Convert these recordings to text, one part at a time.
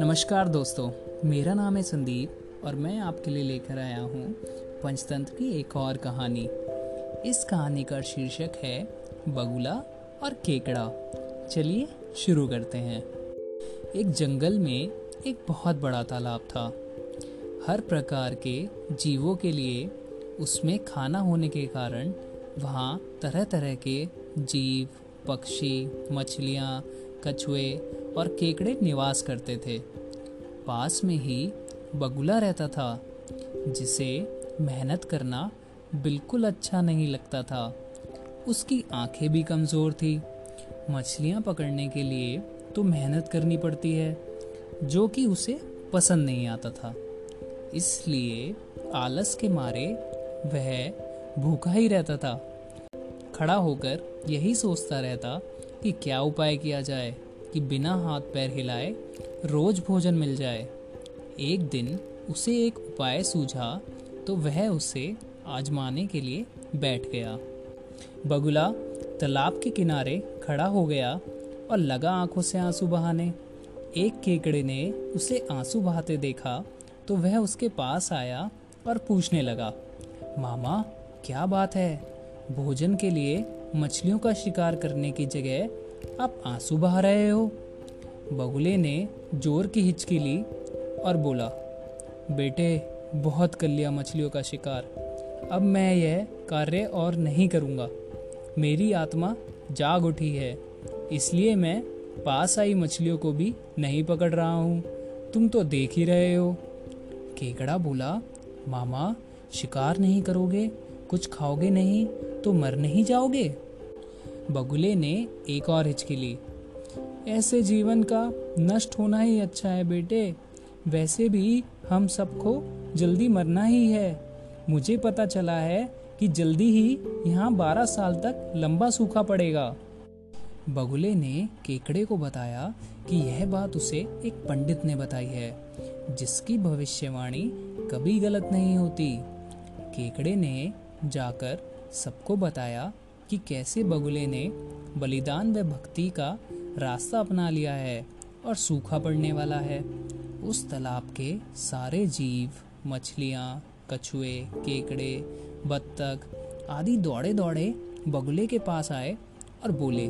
नमस्कार दोस्तों, मेरा नाम है संदीप और मैं आपके लिए लेकर आया हूँ पंचतंत्र की एक और कहानी। इस कहानी का शीर्षक है बगुला और केकड़ा। चलिए शुरू करते हैं। एक जंगल में एक बहुत बड़ा तालाब था। हर प्रकार के जीवों के लिए उसमें खाना होने के कारण वहाँ तरह तरह के जीव, पक्षी, मछलियाँ, कछुए और केकड़े निवास करते थे। पास में ही बगुला रहता था, जिसे मेहनत करना बिल्कुल अच्छा नहीं लगता था। उसकी आँखें भी कमज़ोर थी। मछलियाँ पकड़ने के लिए तो मेहनत करनी पड़ती है, जो कि उसे पसंद नहीं आता था। इसलिए आलस के मारे वह भूखा ही रहता था। खड़ा होकर यही सोचता रहता कि क्या उपाय किया जाए। कि बिना हाथ पैर हिलाए रोज भोजन मिल जाए। एक दिन उसे एक उपाय सूझा तो वह उसे आजमाने के लिए बैठ गया। बगुला तालाब के किनारे खड़ा हो गया और लगा आँखों से आँसू बहाने। एक केकड़े ने उसे आँसू बहाते देखा तो वह उसके पास आया और पूछने लगा, मामा, क्या बात है? भोजन के लिए मछलियों का शिकार करने की जगह आप आँसू बहा रहे हो? बगुले ने ज़ोर की हिचकी ली और बोला, बेटे, बहुत कर लिया मछलियों का शिकार। अब मैं यह कार्य और नहीं करूँगा। मेरी आत्मा जाग उठी है। इसलिए मैं पास आई मछलियों को भी नहीं पकड़ रहा हूँ। तुम तो देख ही रहे हो। केकड़ा बोला, मामा, शिकार नहीं करोगे? कुछ खाओगे नहीं तो मर नहीं जाओगे? बगुले ने एक और हिचकी ली ऐसे जीवन का नष्ट होना ही अच्छा है बेटे, वैसे भी हम सबको जल्दी मरना ही है। मुझे पता चला है कि जल्दी ही यहाँ बारह साल तक लंबा सूखा पड़ेगा। बगुले ने केकड़े को बताया कि यह बात उसे एक पंडित ने बताई है, जिसकी भविष्यवाणी कभी गलत नहीं होती। केकड़े ने जाकर सबको बताया कि कैसे बगुले ने बलिदान व भक्ति का रास्ता अपना लिया है और सूखा पड़ने वाला है। उस तालाब के सारे जीव, मछलियाँ, कछुए, केकड़े, बत्तख आदि दौड़े दौड़े बगुले के पास आए और बोले,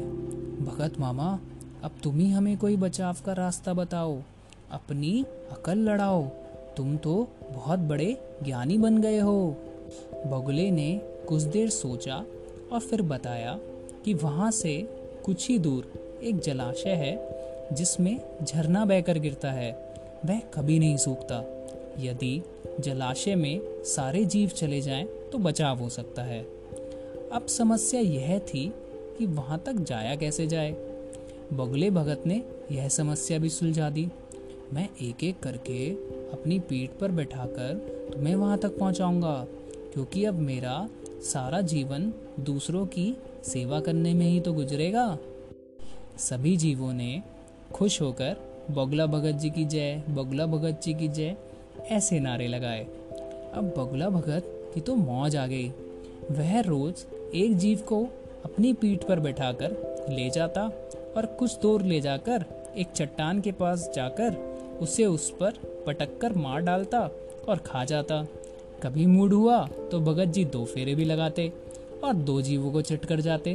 भगत मामा, अब तुम ही हमें कोई बचाव का रास्ता बताओ। अपनी अकल लड़ाओ। तुम तो बहुत बड़े ज्ञानी बन गए हो। बगुले ने कुछ देर सोचा और फिर बताया कि वहाँ से कुछ ही दूर एक जलाशय है, जिसमें झरना बहकर गिरता है। वह कभी नहीं सूखता। यदि जलाशय में सारे जीव चले जाएँ तो बचाव हो सकता है। अब समस्या यह थी कि वहाँ तक जाया कैसे जाए? बगले भगत ने यह समस्या भी सुलझा दी। मैं एक एक करके अपनी पीठ पर बैठाकर तुम्हें वहाँ तक पहुँचाऊँगा, क्योंकि अब मेरा सारा जीवन दूसरों की सेवा करने में ही तो गुजरेगा। सभी जीवों ने खुश होकर बगुला भगत जी की जय, बगुला भगत जी की जय, ऐसे नारे लगाए। अब बगुला भगत की तो मौज आ गई। वह रोज एक जीव को अपनी पीठ पर बैठाकर ले जाता और कुछ दूर ले जाकर एक चट्टान के पास जाकर उसे उस पर पटक कर मार डालता और खा जाता। कभी मूड हुआ तो भगत जी दो फेरे भी लगाते और दो जीवों को चट कर जाते।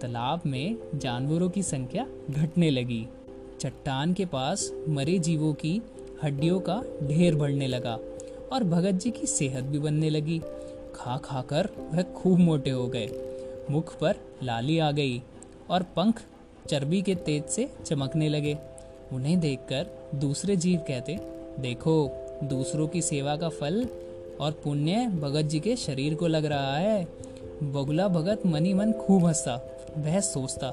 तालाब में जानवरों की संख्या घटने लगी। चट्टान के पास मरे जीवों की हड्डियों का ढेर बढ़ने लगा और भगत जी की सेहत भी बनने लगी। खा खा कर वह खूब मोटे हो गए। मुख पर लाली आ गई और पंख चर्बी के तेज से चमकने लगे। उन्हें देखकर दूसरे जीव कहते, देखो, दूसरों की सेवा का फल और पुण्य भगत जी के शरीर को लग रहा है। बगुला भगत मनी मन खूब हंसता, वह सोचता,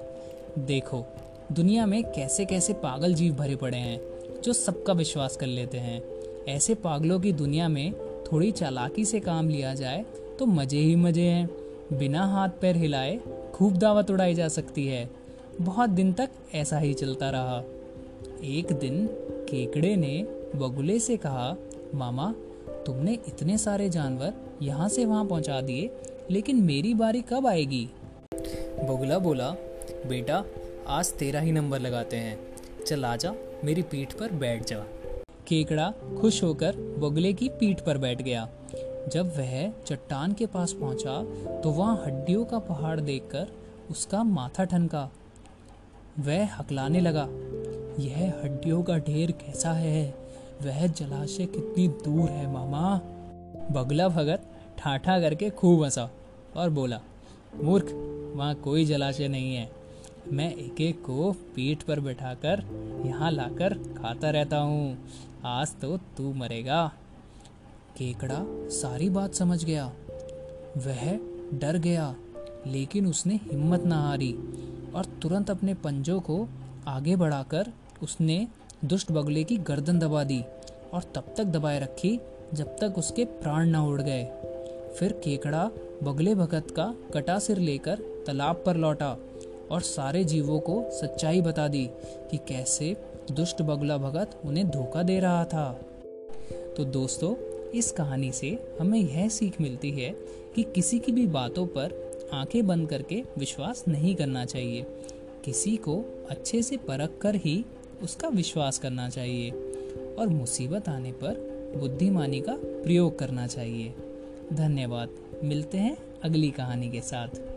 देखो, दुनिया में कैसे कैसे पागल जीव भरे पड़े हैं, जो सबका विश्वास कर लेते हैं। ऐसे पागलों की दुनिया में थोड़ी चालाकी से काम लिया जाए तो मज़े ही मज़े हैं। बिना हाथ पैर हिलाए खूब दावत उड़ाई जा सकती है। बहुत दिन तक ऐसा ही चलता रहा। एक दिन केकड़े ने बगुले से कहा, मामा तुमने इतने सारे जानवर यहाँ से वहाँ पहुँचा दिए, लेकिन मेरी बारी कब आएगी? बगुला बोला, बेटा, आज तेरा ही नंबर लगाते हैं। चल आजा मेरी पीठ पर बैठ जा। केकड़ा खुश होकर बगुले की पीठ पर बैठ गया। जब वह चट्टान के पास पहुँचा तो वहाँ हड्डियों का पहाड़ देखकर उसका माथा ठनका। वह हकलाने लगा, यह हड्डियों का ढेर कैसा है? वह जलाशय कितनी दूर है, मामा? बगला भगत ठाठा करके खूब हंसा और बोला, मूर्ख, वहाँ कोई जलाशय नहीं है। मैं एक एक को पीठ पर बैठाकर यहाँ लाकर खाता रहता हूँ। आज तो तू मरेगा। केकड़ा सारी बात समझ गया। वह डर गया, लेकिन उसने हिम्मत ना हारी और तुरंत अपने पंजों को आगे बढ़ाकर उसने दुष्ट बगुले की गर्दन दबा दी और तब तक दबाए रखी जब तक उसके प्राण न उड़ गए। फिर केकड़ा बगले भगत का कटा सिर लेकर तालाब पर लौटा और सारे जीवों को सच्चाई बता दी कि कैसे दुष्ट बगुला भगत उन्हें धोखा दे रहा था। तो दोस्तों, इस कहानी से हमें यह सीख मिलती है कि किसी की भी बातों पर आँखें बंद करके विश्वास नहीं करना चाहिए। किसी को अच्छे से परख कर ही उसका विश्वास करना चाहिए और मुसीबत आने पर बुद्धिमानी का प्रयोग करना चाहिए। धन्यवाद। मिलते हैं अगली कहानी के साथ।